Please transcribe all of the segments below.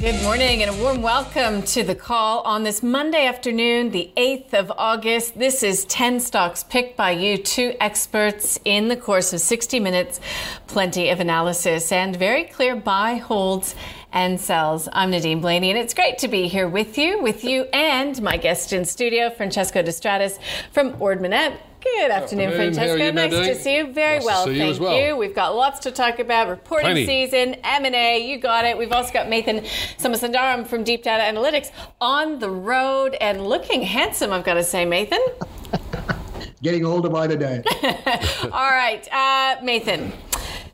Good morning and a warm welcome to the call on this Monday afternoon, the 8th of August. This is 10 stocks picked by you, two experts in the course of 60 minutes, plenty of analysis and very clear buy, holds, and sells. I'm Nadine Blaney, and it's great to be here with you, with you and my guest in studio, Francesco De Stradis from Ord Minnett. Good afternoon, afternoon. Francesco. You, nice to see you. Very nice well, to see thank you, as well. you. We've got lots to talk about. Reporting Plenty. season, M&A, you got it. We've also got Mathan Somasundaram from Deep Data Analytics on the road and looking handsome, I've got to say, Nathan. Getting older by the day. All right, uh, Nathan.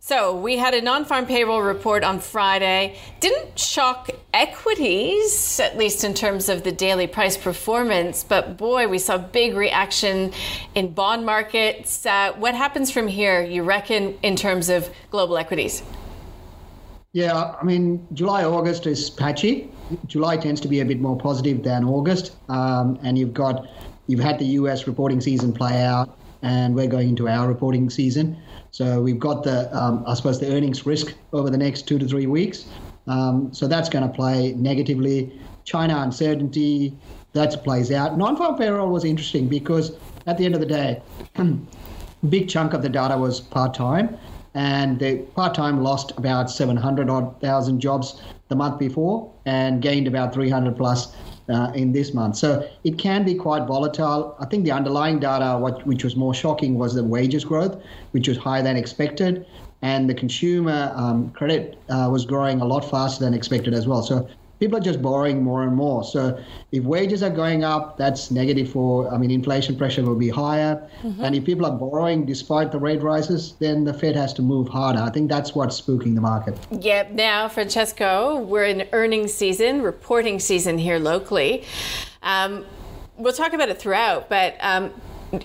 So we had a non-farm payroll report on Friday. Didn't shock equities, at least in terms of the daily price performance, but boy, we saw big reaction in bond markets. Uh, what happens from here, you reckon, in terms of global equities? Yeah, I mean, July, August is patchy. July tends to be a bit more positive than August. Um, and you've got, you've had the US reporting season play out, and we're going into our reporting season. So we've got the, um, I suppose, the earnings risk over the next two to three weeks. Um, so that's going to play negatively. China uncertainty, that plays out. Non-farm payroll was interesting because at the end of the day, big chunk of the data was part-time, and the part-time lost about 700 odd thousand jobs the month before and gained about 300 plus uh, in this month. So it can be quite volatile. I think the underlying data, what, which was more shocking, was the wages growth, which was higher than expected, and the consumer um, credit uh, was growing a lot faster than expected as well. So people are just borrowing more and more. So if wages are going up, that's negative for, I mean, inflation pressure will be higher. And if people are borrowing despite the rate rises, then the Fed has to move harder. I think that's what's spooking the market. Yep. Now, Francesco, we're in earnings season, reporting season here locally. Um, we'll talk about it throughout, but um,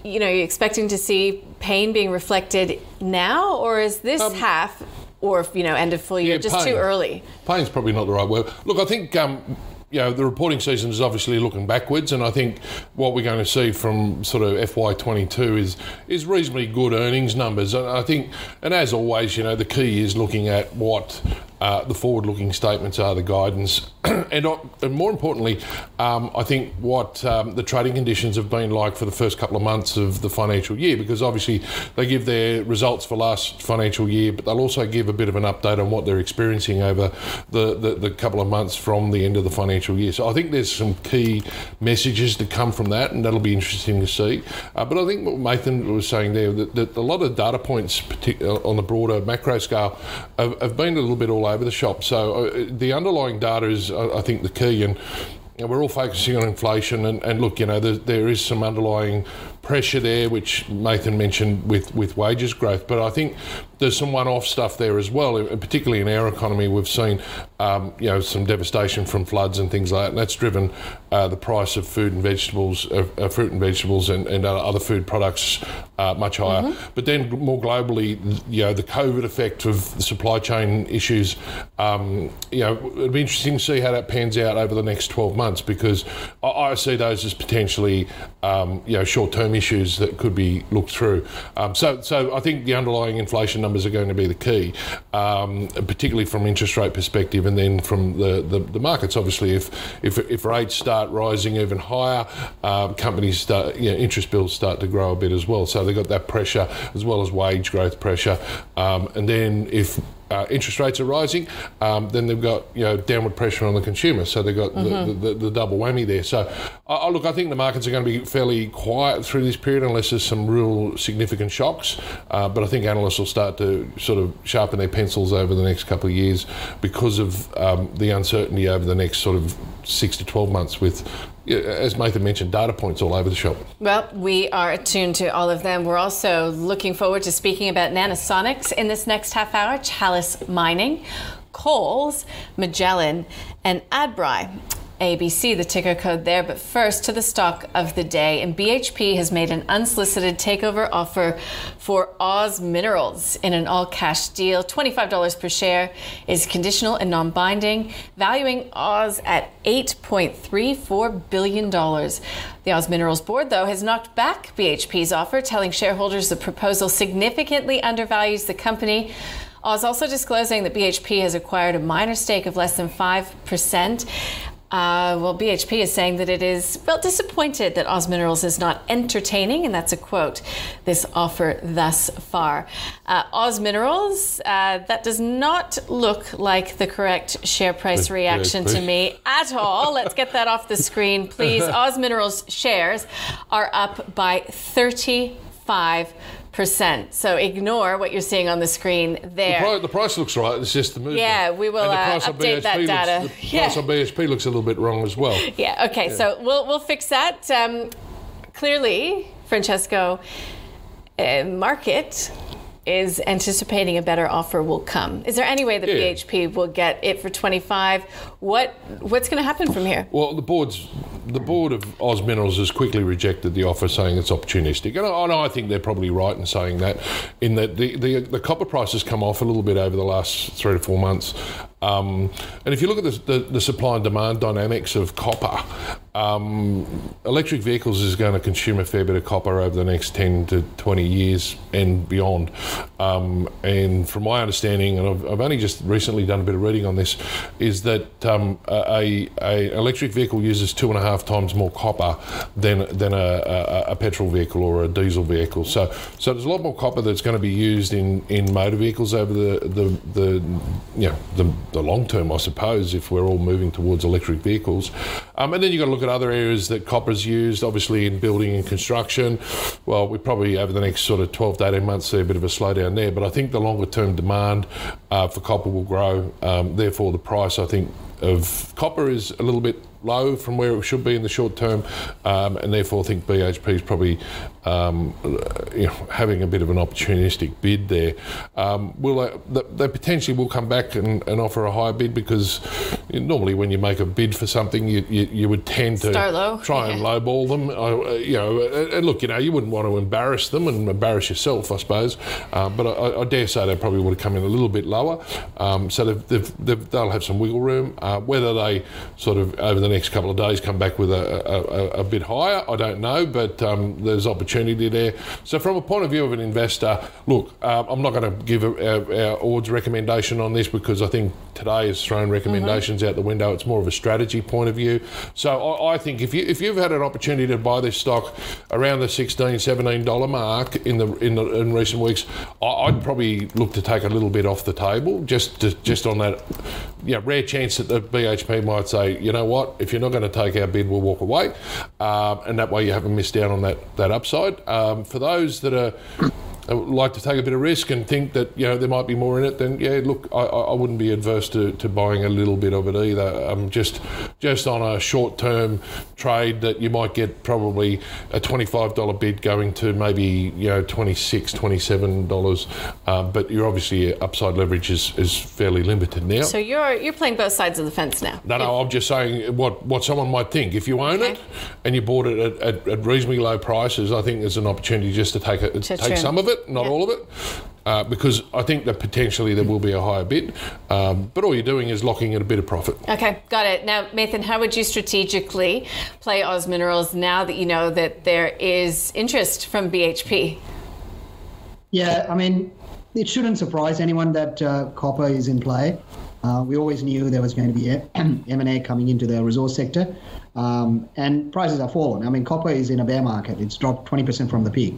you know, you're expecting to see pain being reflected now, or is this half, or if, you know, end of full year, Yeah, just pain. too early? Pain's probably not the right word. Look, I think um, you know the reporting season is obviously looking backwards, and I think what we're going to see from sort of FY22 is is reasonably good earnings numbers. And I think, and as always, you know, the key is looking at what. Uh, the forward-looking statements are the guidance, and, uh, and more importantly, um, I think what um, the trading conditions have been like for the first couple of months of the financial year, because obviously they give their results for last financial year, but they'll also give a bit of an update on what they're experiencing over the, the, the couple of months from the end of the financial year. So I think there's some key messages to come from that, and that'll be interesting to see. Uh, but I think what Nathan was saying there, that, that a lot of data points uh, on the broader macro scale have, have been a little bit all over the shop. So uh, the underlying data is, uh, I think, the key. And you know, we're all focusing on inflation, and, and look, you know, there, there is some underlying pressure there, which Nathan mentioned with, with wages growth. But I think there's some one-off stuff there as well, particularly in our economy. We've seen, um, you know, some devastation from floods and things like that, and that's driven uh, the price of food and vegetables, uh, uh, fruit and vegetables, and, and uh, other food products uh, much higher. But then more globally, you know, the COVID effect of the supply chain issues, um, you know, it'd be interesting to see how that pans out over the next 12 months because I, I see those as potentially, um, you know, short-term issues that could be looked through. Um, so, so I think the underlying inflation numbers are going to be the key, um, particularly from interest rate perspective, and then from the, the, the markets. Obviously, if, if if rates start rising even higher, um, companies start, you know, interest bills start to grow a bit as well. So they've got that pressure as well as wage growth pressure, um, and then if uh, interest rates are rising, um, then they've got you know downward pressure on the consumer. So they've got the, the, the double whammy there. So I I look, I think the markets are going to be fairly quiet through this period unless there's some real significant shocks. Uh, but I think analysts will start to sort of sharpen their pencils over the next couple of years because of um, the uncertainty over the next sort of six to 12 months with, as Nathan mentioned, data points all over the shop. Well, we are attuned to all of them. We're also looking forward to speaking about Nanosonics in this next half hour, Chalice Mining, Coles, Magellan, and Adbri. ABC, the ticker code there. But first, to the stock of the day. And BHP has made an unsolicited takeover offer for Oz Minerals in an all cash deal. $25 per share is conditional and non binding, valuing Oz at $8.34 billion. The Oz Minerals board, though, has knocked back BHP's offer, telling shareholders the proposal significantly undervalues the company. Oz also disclosing that BHP has acquired a minor stake of less than 5%. Uh, well, BHP is saying that it is well disappointed that Oz Minerals is not entertaining, and that's a quote. This offer thus far, uh, Oz Minerals. Uh, that does not look like the correct share price reaction to me at all. Let's get that off the screen, please. Oz Minerals shares are up by thirty-five percent. So ignore what you're seeing on the screen there. The price, the price looks right. It's just the movement. Yeah, we will uh, update that data. Looks, the yeah. price on BHP looks a little bit wrong as well. Yeah. Okay. Yeah. So we'll we'll fix that. Um, clearly, Francesco, uh, market is anticipating a better offer will come. Is there any way that yeah. BHP will get it for 25? What what's going to happen from here? Well, the board's the board of Oz Minerals has quickly rejected the offer, saying it's opportunistic, and I, and I think they're probably right in saying that. In that the, the the copper price has come off a little bit over the last three to four months, um, and if you look at the, the, the, supply and demand dynamics of copper, um, electric vehicles is going to consume a fair bit of copper over the next 10 to 20 years and beyond. Um, and from my understanding, and I've, I've, only just recently done a bit of reading on this, is that um, a, a, electric vehicle uses two and a half times more copper than than a, a, a, petrol vehicle or a diesel vehicle. So so there's a lot more copper that's going to be used in, in motor vehicles over the the, the you know the the long term, I suppose, if we're all moving towards electric vehicles. Um, and then you've got to look at other areas that copper's used, obviously in building and construction. Well, we probably over the next sort of 12 to 18 months see a bit of a slowdown there, but I think the longer term demand uh, for copper will grow. Um, therefore, the price, I think, of copper is a little bit low from where it should be in the short term, um, and therefore I think BHP is probably um, you know, having a bit of an opportunistic bid there. Um, will they, they, potentially will come back and, and, offer a higher bid because normally when you make a bid for something, you, you, you would tend to low, try yeah. and lowball them. Uh, you know, and look, you know, you wouldn't want to embarrass them and embarrass yourself, I suppose. Uh, but I, I, dare say they probably would have come in a little bit lower. Um, so they've, they've, they'll have some wiggle room. Uh, whether they sort of over the next couple of days come back with a, a, a bit higher. I don't know, but um, there's opportunity there. So from a point of view of an investor, look, um, I'm not going to give our, our odds recommendation on this because I think today has thrown recommendations mm-hmm. out the window. It's more of a strategy point of view. So I, I, think if you if you've had an opportunity to buy this stock around the 16 17 dollar mark in the in the in recent weeks, I, would probably look to take a little bit off the table just to, just on that you know, rare chance that the BHP might say, you know what, if you're not going to take our bid, we'll walk away, um, and that way you haven't missed out on that that upside. Um, for those that are like to take a bit of risk and think that you know there might be more in it, then yeah, look, I, I wouldn't be adverse to, to buying a little bit of it either. Um, just just on a short term trade that you might get probably a twenty five dollar bid going to maybe you know 26 27 dollars, um, but you're obviously upside leverage is, is fairly limited now. So you're you're playing both sides of the fence now. No, no, I'm just saying what what someone might think if you own okay. it and you bought it at, at, at, reasonably low prices. I think there's an opportunity just to take it, take some of it not yeah. all of it. Uh, because I think that potentially there will be a higher bid. Um, but all you're doing is locking in a bit of profit. Okay, got it. Now, Nathan, how would you strategically play Oz Minerals now that you know that there is interest from BHP? Yeah, I mean, it shouldn't surprise anyone that uh, copper is in play. Uh, we always knew there was going to be M&A coming into the resource sector, um, and prices have fallen. I mean, copper is in a bear market; it's dropped 20% from the peak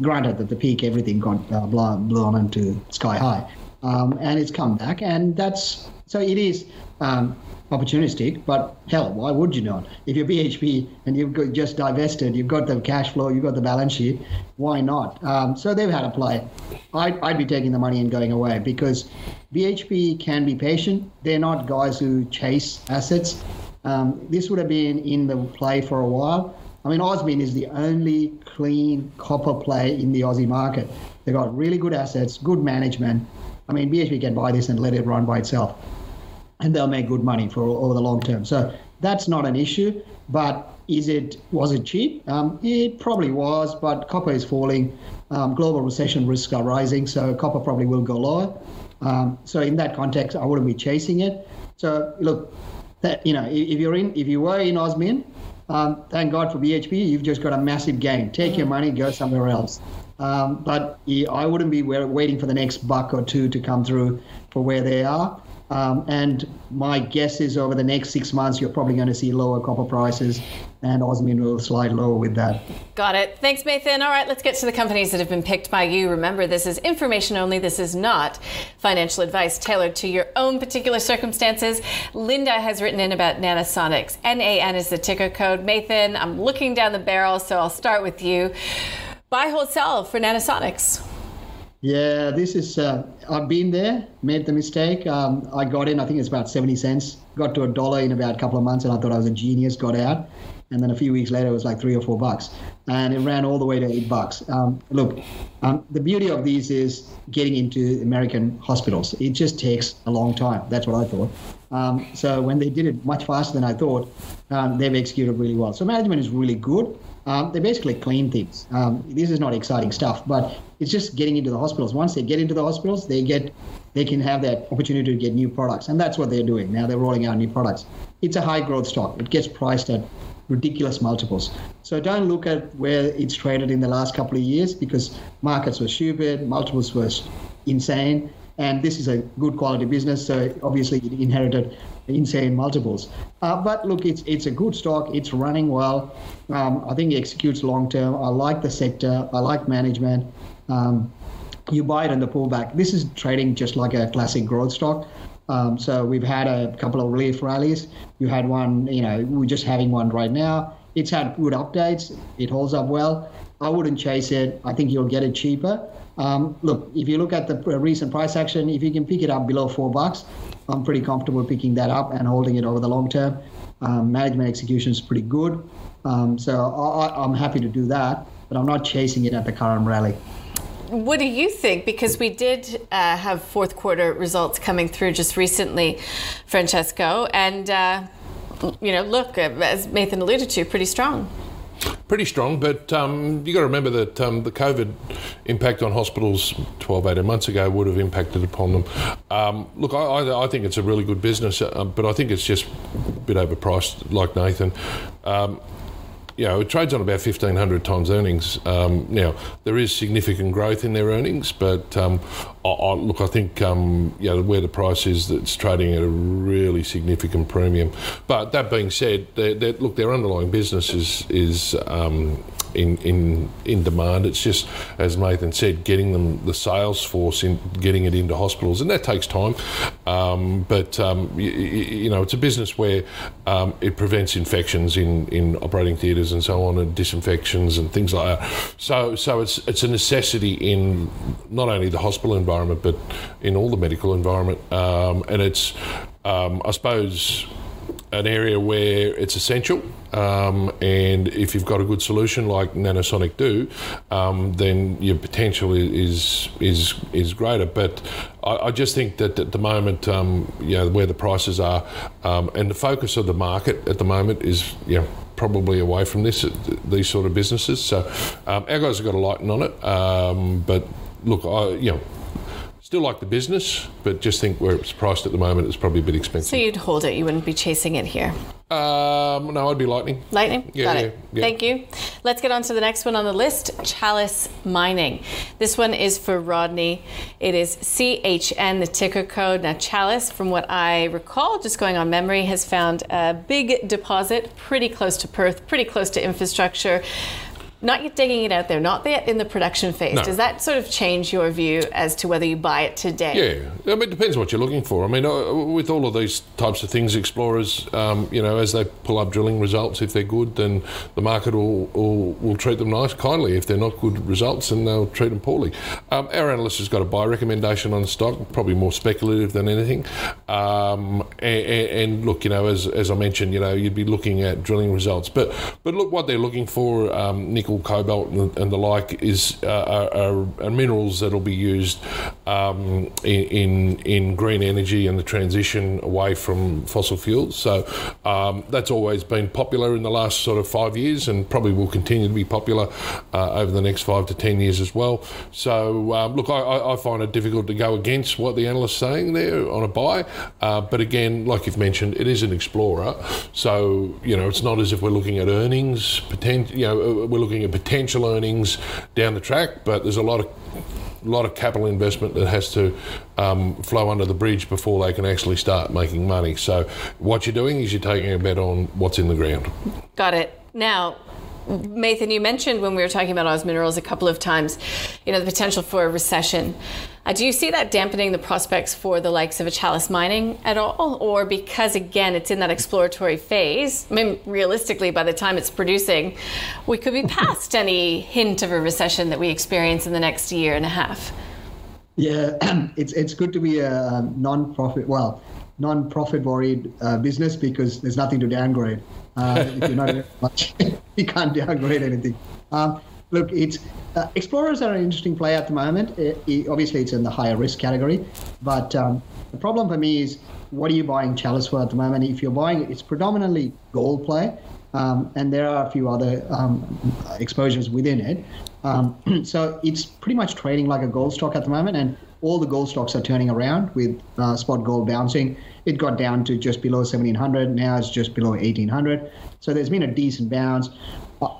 granted that the peak everything got uh, blown, into sky high. Um, and it's come back and that's so it is um, opportunistic but hell why would you not? If you're bhp and you've got just divested you've got the cash flow you've got the balance sheet why not? Um, so they've had a play. I'd, I'd be taking the money and going away because bhp can be patient. They're not guys who chase assets. Um, this would have been in the play for a while. I mean, Oz Min is the only clean copper play in the Aussie market. They've got really good assets, good management. I mean, BHP can buy this and let it run by itself, and they'll make good money for over the long term. So that's not an issue. But is it was it cheap? Um, it probably was, but copper is falling. Um, global recession risks are rising, so copper probably will go lower. Um, so in that context, I wouldn't be chasing it. So look, that you know, if you're in, if you were in Oz Min, um, thank God for BHP, you've just got a massive gain. Take your money, go somewhere else. Um, but I wouldn't be waiting for the next buck or two to come through for where they are. Um, and my guess is over the next six months, you're probably going to see lower copper prices, and Oz Min will slide lower with that. Got it. Thanks, Mathan. All right, let's get to the companies that have been picked by you. Remember, this is information only. This is not financial advice tailored to your own particular circumstances. Linda has written in about Nanosonics. NAN is the ticker code. Mathan, I'm looking down the barrel, so I'll start with you. Buy, hold, sell for Nanosonics. Yeah, this is. Uh, I've been there, made the mistake. Um, I got in. I think it's about seventy cents. Got to a dollar in about a couple of months, and I thought I was a genius. Got out, and then a few weeks later, it was like three or four bucks, and it ran all the way to eight bucks. Um, look, um, the beauty of these is getting into American hospitals. It just takes a long time. That's what I thought. Um, so when they did it much faster than I thought, um, they've executed really well. So management is really good. Um, they basically clean things. Um, this is not exciting stuff, but it's just getting into the hospitals. Once they get into the hospitals, they get they can have that opportunity to get new products, and that's what they're doing now. They're rolling out new products. It's a high growth stock. It gets priced at ridiculous multiples. So don't look at where it's traded in the last couple of years because markets were stupid, multiples were insane, and this is a good quality business. So obviously it inherited insane multiples. Uh, but look, it's it's a good stock. It's running well. Um, I think it executes long term. I like the sector. I like management. Um, you buy it on the pullback. This is trading just like a classic growth stock. Um, so we've had a couple of relief rallies. You had one, you know, we're just having one right now. It's had good updates. It holds up well. I wouldn't chase it. I think you'll get it cheaper. Um, look, if you look at the recent price action, if you can pick it up below four bucks, I'm pretty comfortable picking that up and holding it over the long term. Um, management execution is pretty good, um, so I, am happy to do that. But I'm not chasing it at the current rally. What do you think? Because we did uh, have fourth quarter results coming through just recently, Francesco, and uh, you know, look, as Mathan alluded to, pretty strong pretty strong, but um, you got to remember that um, the COVID impact on hospitals 12, 18 months ago would have impacted upon them. Um, look, I, I, think it's a really good business, uh, but I think it's just a bit overpriced, like Nathan. You know, it trades on about 1,500 times earnings. Um, now, there is significant growth in their earnings, but um, I, I, look, I think, um, you know, where the price is, it's trading at a really significant premium. But that being said, they're, they're, look, their underlying business is, is um, in, in, in demand. It's just, as Nathan said, getting them the sales force in, getting it into hospitals, and that takes time. Um, but um, you, you, know, it's a business where um, it prevents infections in, in operating theatres and so on, and disinfections and things like that. So, so it's it's a necessity in not only the hospital environment but in all the medical environment, um, and it's um, I suppose an area where it's essential. Um, and if you've got a good solution like Nanosonic do, um, then your potential is is is greater. But I, I just think that at the moment, um, you know, where the prices are, um, and the focus of the market at the moment is, you know, probably away from this these sort of businesses. So um, our guys have got a lighten on it. Um, but look, I you know Still like the business, but just think where it's priced at the moment, it's probably a bit expensive. So you'd hold it, you wouldn't be chasing it here? Um, no, I'd be lightning. Lightning? Yeah, Got yeah, it. yeah. Thank you. Let's get on to the next one on the list Chalice Mining. This one is for Rodney. It is CHN, the ticker code. Now, Chalice, from what I recall, just going on memory, has found a big deposit pretty close to Perth, pretty close to infrastructure not yet digging it out there, not yet in the production phase. No. Does that sort of change your view as to whether you buy it today? Yeah, I mean, it depends what you're looking for. I mean, uh, with all of these types of things, explorers, um, you know, as they pull up drilling results, if they're good, then the market will, will, will treat them nice, kindly. If they're not good results, then they'll treat them poorly. Um, our analyst has got a buy recommendation on the stock, probably more speculative than anything. Um, and, and, look, you know, as, as I mentioned, you know, you'd be looking at drilling results. But but look, what they're looking for, um, nickel, cobalt, and, and, the like, is uh, are, are, minerals that'll be used um, in, in, in green energy and the transition away from fossil fuels. So um, that's always been popular in the last sort of five years, and probably will continue to be popular uh, over the next five to ten years as well. So um, look, I, I, find it difficult to go against what the analyst's saying there on a buy, uh, but again, like you've mentioned, it is an explorer, so you know it's not as if we're looking at earnings potential. You know, uh, we're looking at potential earnings down the track, but there's a lot of a lot of capital investment that has to um, flow under the bridge before they can actually start making money. So, what you're doing is you're taking a bet on what's in the ground. Got it. Now, Mathan, you mentioned when we were talking about Oz Minerals a couple of times, you know, the potential for a recession. Uh, do you see that dampening the prospects for the likes of a Chalice Mining at all? Or because, again, it's in that exploratory phase, I mean, realistically, by the time it's producing, we could be past any hint of a recession that we experience in the next year and a half? Yeah, it's, it's good to be a non-profit, well, non-profit worried uh, business because there's nothing to downgrade. Uh, if you're not much, you can't downgrade anything. Um, look, it's uh, explorers are an interesting play at the moment. It, it, obviously, it's in the higher risk category, but um, the problem for me is what are you buying Chalice for at the moment? If you're buying, it, it's predominantly gold play, um, and there are a few other um, exposures within it. Um, so it's pretty much trading like a gold stock at the moment, and all the gold stocks are turning around with uh, spot gold bouncing. It got down to just below 1700. Now it's just below 1800. So there's been a decent bounce.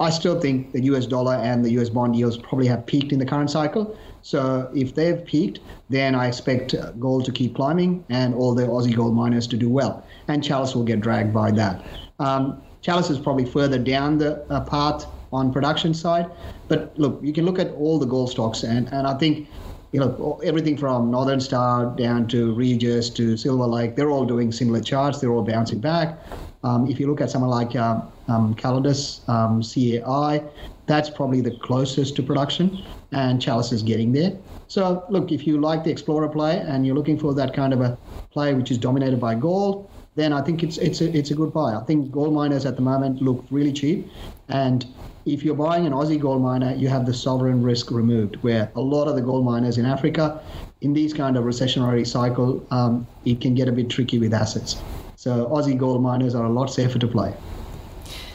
I still think the US dollar and the US bond yields probably have peaked in the current cycle. So if they've peaked, then I expect gold to keep climbing and all the Aussie gold miners to do well. And Chalice will get dragged by that. Um, Chalice is probably further down the uh, path on production side. But look, you can look at all the gold stocks, and, and I think you know, everything from Northern Star down to Regis to Silver Lake, they're all doing similar charts. They're all bouncing back. Um, if you look at someone like uh, um, Calidus, um, CAI, that's probably the closest to production, and Chalice is getting there. So, look, if you like the Explorer play and you're looking for that kind of a play which is dominated by gold, then I think it's it's a, it's a good buy. I think gold miners at the moment look really cheap, and if you're buying an Aussie gold miner, you have the sovereign risk removed, where a lot of the gold miners in Africa, in these kind of recessionary cycle, um, it can get a bit tricky with assets. So Aussie gold miners are a lot safer to play.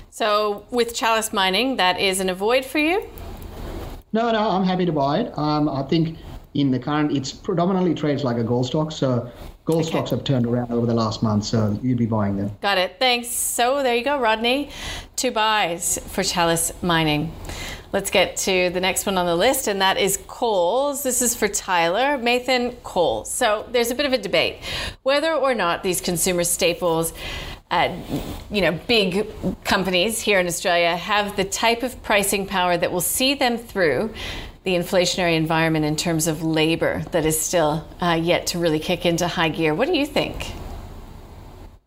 So with Chalice Mining, that is an avoid for you? No, no, I'm happy to buy it. Um, I think in the current, it's predominantly trades like a gold stock. So gold okay. stocks have turned around over the last month, so you'd be buying them. Got it. Thanks. So there you go, Rodney. Two buys for Chalice Mining. Let's get to the next one on the list, and that is Coles. This is for Tyler. Nathan Coles. So there's a bit of a debate whether or not these consumer staples uh, you know, big companies here in Australia have the type of pricing power that will see them through the inflationary environment in terms of labor that is still uh, yet to really kick into high gear. What do you think?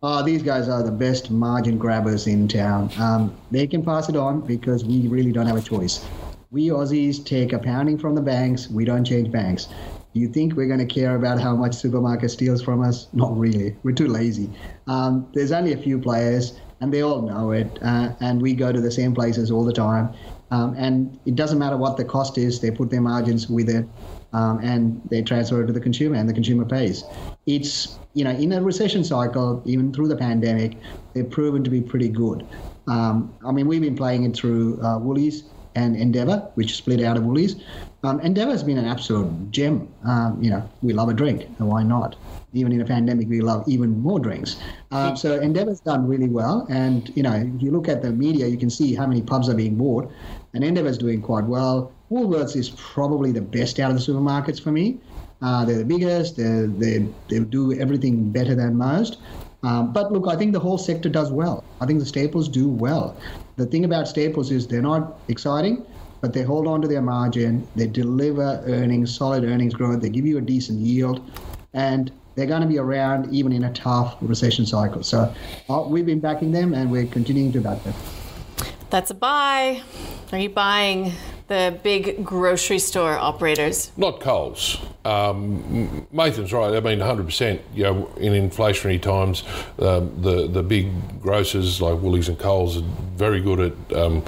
Uh, these guys are the best margin grabbers in town. Um, they can pass it on because we really don't have a choice. We Aussies take a pounding from the banks. We don't change banks. Do you think we're going to care about how much supermarket steals from us? Not really. We're too lazy. Um, there's only a few players, and they all know it. Uh, and we go to the same places all the time. Um, and it doesn't matter what the cost is, they put their margins with it um, and they transfer it to the consumer and the consumer pays. It's, you know, in a recession cycle, even through the pandemic, they've proven to be pretty good. Um, I mean, we've been playing it through uh, Woolies and Endeavour, which split out of Woolies. Um, Endeavour has been an absolute gem. Um, you know, we love a drink, and why not? Even in a pandemic, we love even more drinks. Um, so Endeavour's done really well, and you know, if you look at the media, you can see how many pubs are being bought, and Endeavour's doing quite well. Woolworths is probably the best out of the supermarkets for me. Uh, they're the biggest. They they they do everything better than most. Um, but look, I think the whole sector does well. I think the staples do well. The thing about staples is they're not exciting, but they hold on to their margin. They deliver earnings, solid earnings growth. They give you a decent yield, and they're going to be around even in a tough recession cycle. So uh, we've been backing them, and we're continuing to back them. That's a buy. Are you buying the big grocery store operators? Not Coles. Um, Mathan's right. I mean, 100%. You know, in inflationary times, um, the the big grocers like Woolies and Coles are very good at um,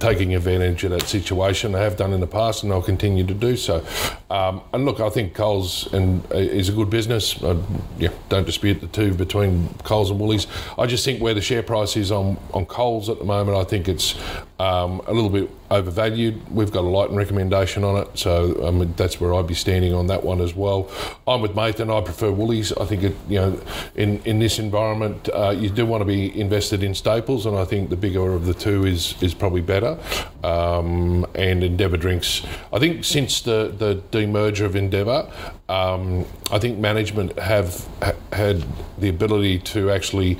taking advantage of that situation. They have done in the past, and they'll continue to do so. Um, and look, I think Coles and uh, is a good business. I, yeah, don't dispute the two between Coles and Woolies. I just think where the share price is on on Coles at the moment, I think it's um, a little bit overvalued. We've got a Lighten recommendation on it, so um, that's where I'd be standing on that one as well. I'm with Mathan. I prefer Woolies. I think it, you know, in in this environment, uh, you do want to be invested in staples, and I think the bigger of the two is is probably better. Um, and Endeavour Drinks, I think since the the demerger of Endeavour, um, I think management have ha- had the ability to actually.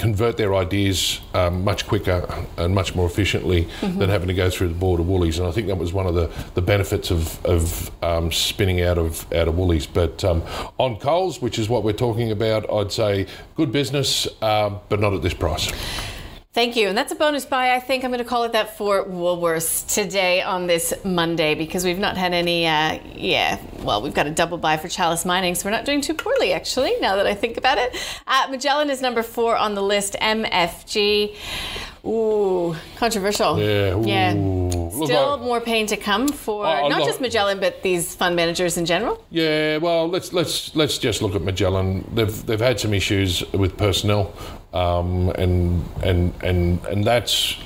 Convert their ideas um, much quicker and much more efficiently mm-hmm. than having to go through the board of Woolies. And I think that was one of the, the benefits of, of um, spinning out of out of Woolies. But um, on Coles, which is what we're talking about, I'd say good business, um, but not at this price. Thank you. And that's a bonus buy. I think I'm going to call it that for Woolworths today on this Monday because we've not had any, uh, yeah, well, we've got a double buy for Chalice Mining, so we're not doing too poorly, actually, now that I think about it. Uh, Magellan is number four on the list, MFG. Ooh, controversial. Yeah. Ooh. Yeah. Still more pain to come for uh, not just Magellan, but these fund managers in general. Yeah. Well, let's let's let's just look at Magellan. They've they've had some issues with personnel, um, and and and and that's.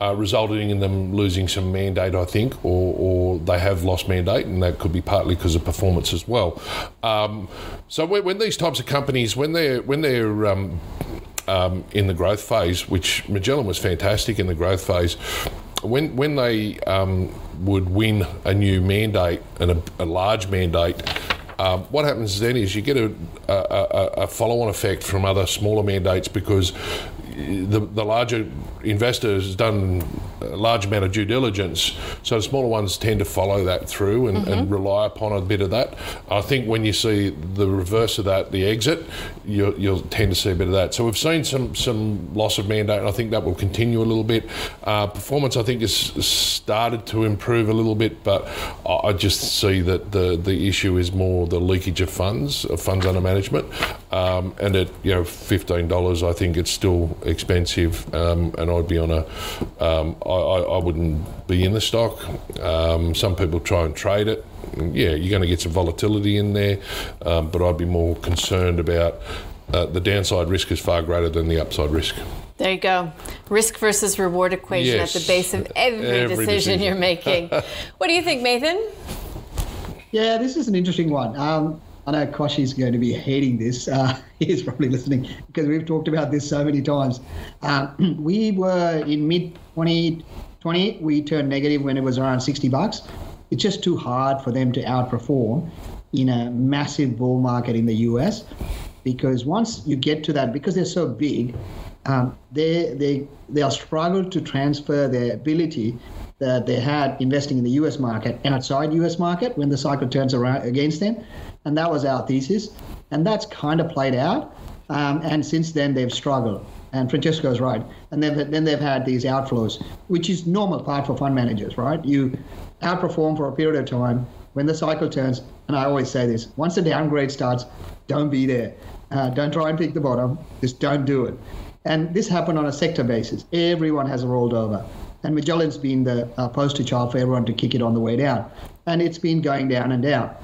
Uh, resulting in them losing some mandate, I think, or, or, they have lost mandate, and that could be partly because of performance as well. Um, so when, when, these types of companies, when they're when they're um, um, in the growth phase, which Magellan was fantastic in the growth phase. When when they um, would win a new mandate and a, a large mandate, um, what happens then is you get a, a, a follow-on effect from other smaller mandates because the, the larger investor has done a large amount of due diligence, so the smaller ones tend to follow that through and, mm-hmm. and, rely upon a bit of that. I think when you see the reverse of that, the exit, you, will tend to see a bit of that. So we've seen some some loss of mandate, and I think that will continue a little bit. Uh, performance, I think, has started to improve a little bit, but I just see that the the issue is more the leakage of funds, of funds under management, um, and at you know fifteen dollars, I think it's still expensive, um, and I'd be on a. Um, I, I, wouldn't be in the stock. Um, some people try and trade it. Yeah, you're going to get some volatility in there, um, but I'd be more concerned about uh, the downside risk is far greater than the upside risk. There you go. Risk versus reward equation yes. at the base of every, every decision, decision, you're making. what do you think, Nathan? Yeah, this is an interesting one. Um, I know Koshi's going to be hating this. Uh, he's probably listening because we've talked about this so many times. Uh, we were in mid 2020, we turned negative when it was around 60 bucks. It's just too hard for them to outperform in a massive bull market in the US because once you get to that, because they're so big, um, they they they'll struggle to transfer their ability that they had investing in the US market and outside US market when the cycle turns around against them and that was our thesis. And that's kind of played out. Um, and since then, they've struggled. And Francesco's right. And then, then they've had these outflows, which is normal part for fund managers, right? You outperform for a period of time. When the cycle turns, and I always say this once the downgrade starts, don't be there. Uh, don't try and pick the bottom. Just don't do it. And this happened on a sector basis. Everyone has rolled over. And Magellan's been the uh, poster child for everyone to kick it on the way down. And it's been going down and down.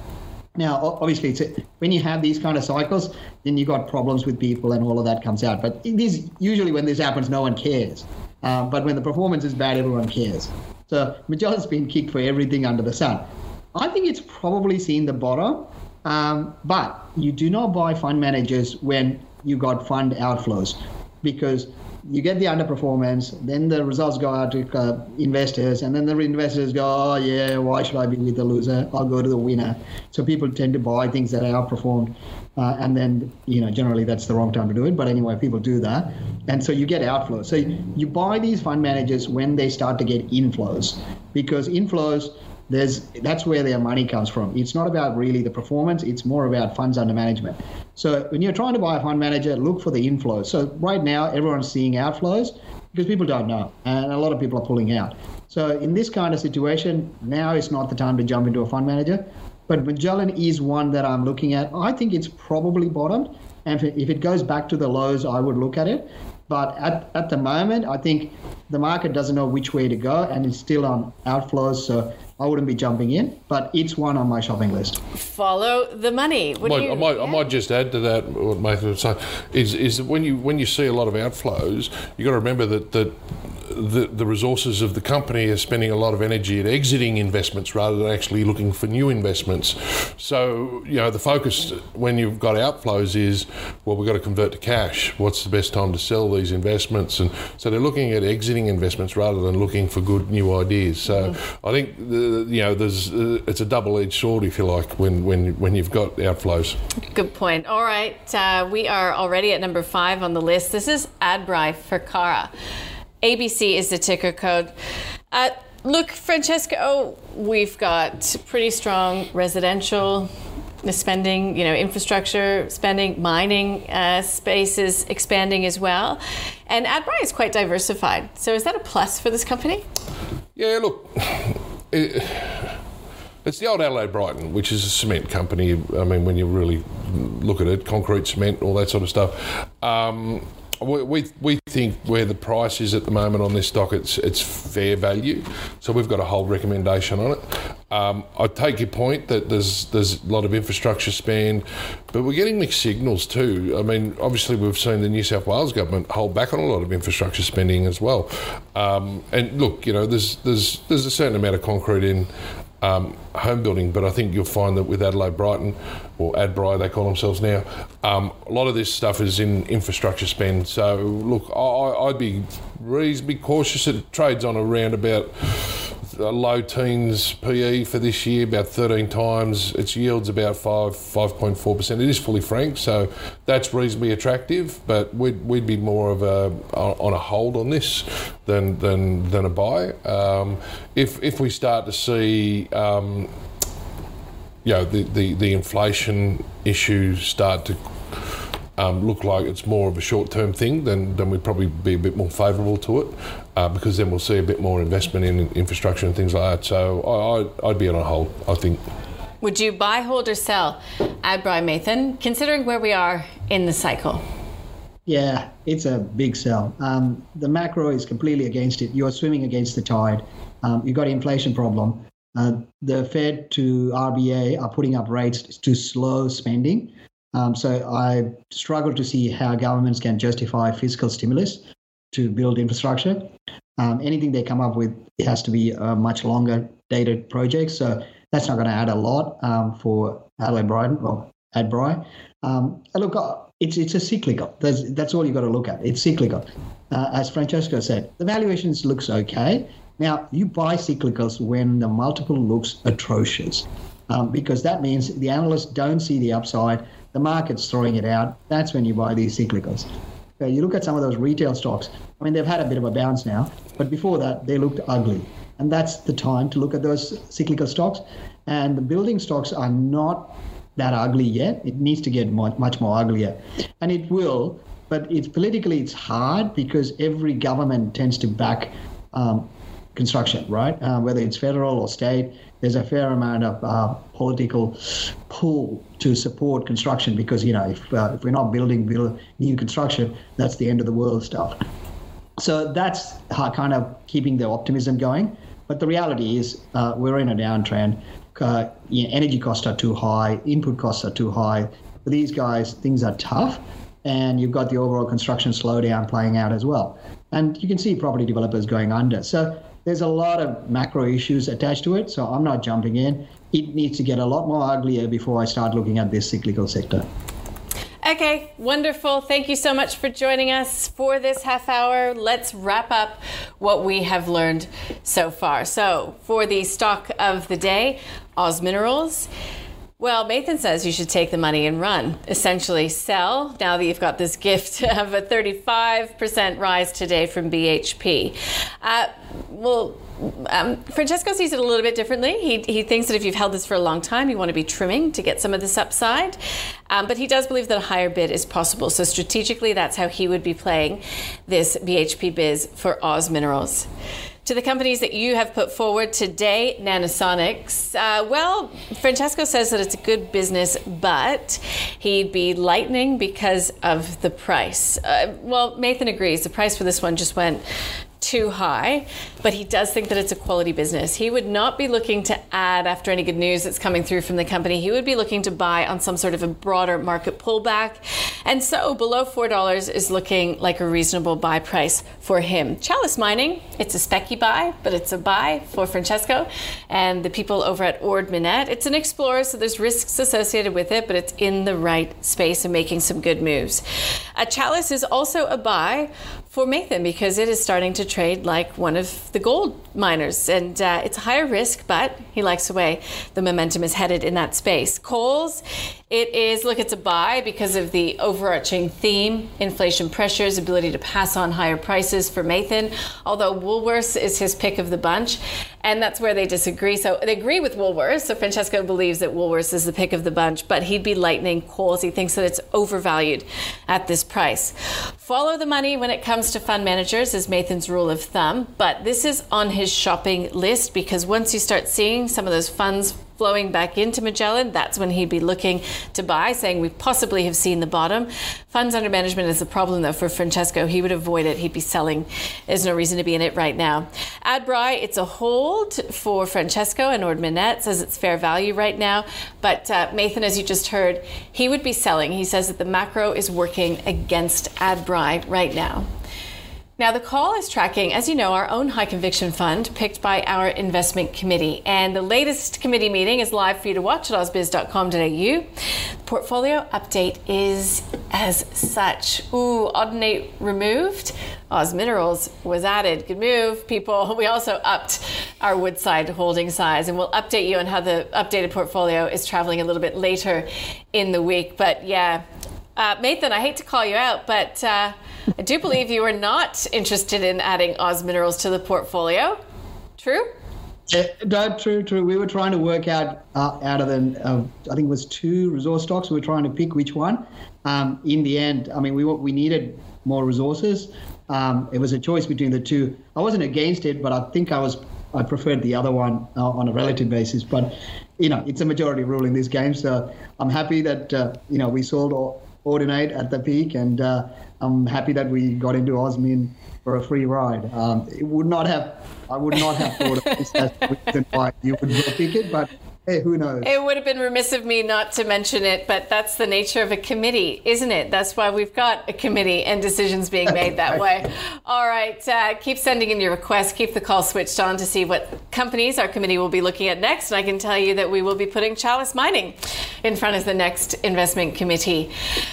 Now, obviously, a, when you have these kind of cycles, then you've got problems with people and all of that comes out. But this, usually when this happens, no one cares. Um, but when the performance is bad, everyone cares. So Magellan's been kicked for everything under the sun. I think it's probably seen the bottom, um, but you do not buy fund managers when you got fund outflows because you get the underperformance, then the results go out to uh, investors, and then the investors go, oh yeah, why should I be with the loser? I'll go to the winner. So people tend to buy things that are outperformed, uh, and then you know generally that's the wrong time to do it. But anyway, people do that, and so you get outflows. So you buy these fund managers when they start to get inflows, because inflows there's that's where their money comes from. It's not about really the performance; it's more about funds under management. So when you're trying to buy a fund manager, look for the inflows. So right now, everyone's seeing outflows because people don't know, and a lot of people are pulling out. So in this kind of situation, now is not the time to jump into a fund manager. But Magellan is one that I'm looking at. I think it's probably bottomed, and if it goes back to the lows, I would look at it. But at, at the moment, I think the market doesn't know which way to go and it's still on outflows. So I wouldn't be jumping in, but it's one on my shopping list. Follow the money. I might, you, I, might, yeah? I might just add to that what Nathan was saying is, is that when you when you see a lot of outflows, you've got to remember that, that the, the resources of the company are spending a lot of energy at exiting investments rather than actually looking for new investments. So, you know, the focus when you've got outflows is, well, we've got to convert to cash. What's the best time to sell these investments? And so they're looking at exiting investments rather than looking for good new ideas. So mm-hmm. I think, the, you know, there's uh, it's a double-edged sword, if you like, when, when, when you've got outflows. Good point. All right. Uh, we are already at number five on the list. This is Adbri for Cara. ABC is the ticker code. Uh, look, Francesco, we've got pretty strong residential spending, you know, infrastructure spending, mining uh, spaces expanding as well. And Adbri is quite diversified. So is that a plus for this company? Yeah, look, it, it's the old Adelaide Brighton, which is a cement company. I mean, when you really look at it, concrete, cement, all that sort of stuff. Um, we, we, we think where the price is at the moment on this stock, it's it's fair value. So we've got a whole recommendation on it. Um, I take your point that there's there's a lot of infrastructure spend, but we're getting mixed signals too. I mean, obviously we've seen the New South Wales government hold back on a lot of infrastructure spending as well. Um, and look, you know, there's there's there's a certain amount of concrete in um, home building, but I think you'll find that with Adelaide Brighton, or Adbri they call themselves now, um, a lot of this stuff is in infrastructure spend. So look, I, would be reasonably cautious. It trades on around about low teens PE for this year, about 13 times. Its yields about five 5.4%. It is fully franked, so that's reasonably attractive. But we'd, we'd be more of a on a hold on this than than than a buy. Um, if if we start to see um, you know, the, the, the inflation issues start to um, look like it's more of a short term thing, then, then we'd probably be a bit more favourable to it uh, because then we'll see a bit more investment in infrastructure and things like that. So I, I, I'd be on a hold, I think. Would you buy, hold, or sell Adbri Mathan, considering where we are in the cycle? Yeah, it's a big sell. Um, the macro is completely against it. You're swimming against the tide. Um, you've got an inflation problem. Uh, the Fed to RBA are putting up rates to slow spending. Um, so I struggle to see how governments can justify fiscal stimulus to build infrastructure. Um, anything they come up with has to be a much longer dated project. So that's not going to add a lot um, for Adelaide Brighton or Adbri. Um, look, uh, it's it's a cyclical. That's that's all you've got to look at. It's cyclical. Uh, as Francesco said, the valuations looks okay. Now you buy cyclicals when the multiple looks atrocious, um, because that means the analysts don't see the upside the market's throwing it out. That's when you buy these cyclicals. Okay, you look at some of those retail stocks. I mean, they've had a bit of a bounce now, but before that, they looked ugly. And that's the time to look at those cyclical stocks. And the building stocks are not that ugly yet. It needs to get much, much more uglier. And it will, but it's politically it's hard because every government tends to back um, construction, right? Uh, whether it's federal or state, there's a fair amount of uh, political pull to support construction because you know if, uh, if we're not building build new construction, that's the end of the world stuff. So that's kind of keeping the optimism going. But the reality is uh, we're in a downtrend. Uh, you know, energy costs are too high, input costs are too high. For these guys, things are tough, and you've got the overall construction slowdown playing out as well. And you can see property developers going under. So there's a lot of macro issues attached to it, so I'm not jumping in. It needs to get a lot more uglier before I start looking at this cyclical sector. Okay, wonderful. Thank you so much for joining us for this half hour. Let's wrap up what we have learned so far. So, for the stock of the day, Oz Minerals. Well, Nathan says you should take the money and run. Essentially, sell now that you've got this gift of a 35% rise today from BHP. Uh, well, um, Francesco sees it a little bit differently. He, he thinks that if you've held this for a long time, you want to be trimming to get some of this upside. Um, but he does believe that a higher bid is possible. So strategically, that's how he would be playing this BHP biz for Oz Minerals. To the companies that you have put forward today, Nanosonics. Uh, well, Francesco says that it's a good business, but he'd be lightning because of the price. Uh, well, Nathan agrees. The price for this one just went too high, but he does think that it's a quality business. He would not be looking to add after any good news that's coming through from the company. He would be looking to buy on some sort of a broader market pullback. And so below $4 is looking like a reasonable buy price for him. Chalice Mining, it's a specky buy, but it's a buy for Francesco and the people over at Ord Minnett. It's an explorer, so there's risks associated with it, but it's in the right space and making some good moves. A Chalice is also a buy for Mathan because it is starting to trade like one of the gold miners. And uh, it's higher risk, but he likes the way the momentum is headed in that space. Coles, it is, look, it's a buy because of the overarching theme inflation pressures, ability to pass on higher prices for Mathan, although Woolworths is his pick of the bunch. And that's where they disagree. So they agree with Woolworths. So Francesco believes that Woolworths is the pick of the bunch, but he'd be lightning Coles. He thinks that it's overvalued at this price. Follow the money when it comes to fund managers is Mathan's rule of thumb, but this is on his shopping list because once you start seeing some of those funds flowing back into Magellan, that's when he'd be looking to buy, saying we possibly have seen the bottom. Funds under management is a problem, though, for Francesco. He would avoid it. He'd be selling. There's no reason to be in it right now. Adbri, it's a hold for Francesco, and Ord Minnett says it's fair value right now. But uh, Mathan, as you just heard, he would be selling. He says that the macro is working against Adbri right now. Now, the call is tracking, as you know, our own high conviction fund picked by our investment committee. And the latest committee meeting is live for you to watch at ausbiz.com.au. Portfolio update is as such. Ooh, Audinate removed. Oz Minerals was added. Good move, people. We also upped our Woodside holding size, and we'll update you on how the updated portfolio is traveling a little bit later in the week. But yeah, uh, Mathan, I hate to call you out, but. Uh, I do believe you are not interested in adding Oz Minerals to the portfolio. True? Yeah, no, true, true. We were trying to work out uh, out of the, uh, I think it was two resource stocks. We were trying to pick which one. Um, in the end, I mean, we we needed more resources. Um, it was a choice between the two. I wasn't against it, but I think I was I preferred the other one uh, on a relative basis. But you know, it's a majority rule in this game, so I'm happy that uh, you know we sold Audinate at the peak and uh, I'm happy that we got into Oz Min for a free ride. Um, it would not have, I would not have thought of this as the reason why you would pick it, but Hey, who knows? It would have been remiss of me not to mention it, but that's the nature of a committee, isn't it? That's why we've got a committee and decisions being made that way. All right, uh, keep sending in your requests. Keep the call switched on to see what companies our committee will be looking at next. And I can tell you that we will be putting Chalice Mining in front of the next investment committee.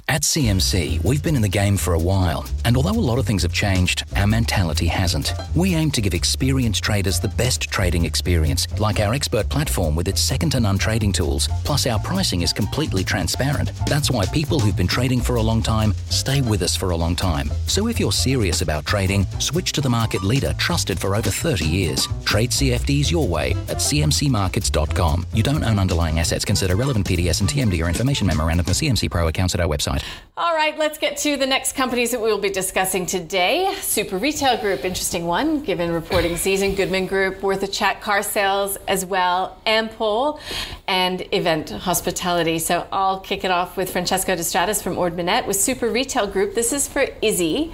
At CMC, we've been in the game for a while, and although a lot of things have changed, our mentality hasn't. We aim to give experienced traders the best trading experience, like our expert platform with its second second to none trading tools. Plus, our pricing is completely transparent. That's why people who've been trading for a long time stay with us for a long time. So if you're serious about trading, switch to the market leader trusted for over 30 years. Trade CFDs your way at cmcmarkets.com. You don't own underlying assets. Consider relevant PDS and TMD or information memorandum for CMC Pro accounts at our website. All right, let's get to the next companies that we will be discussing today. Super Retail Group, interesting one given reporting season. Goodman Group, worth a chat, car sales as well, Ampol and event hospitality. So I'll kick it off with Francesco De Stradis from Ord with Super Retail Group. This is for Izzy.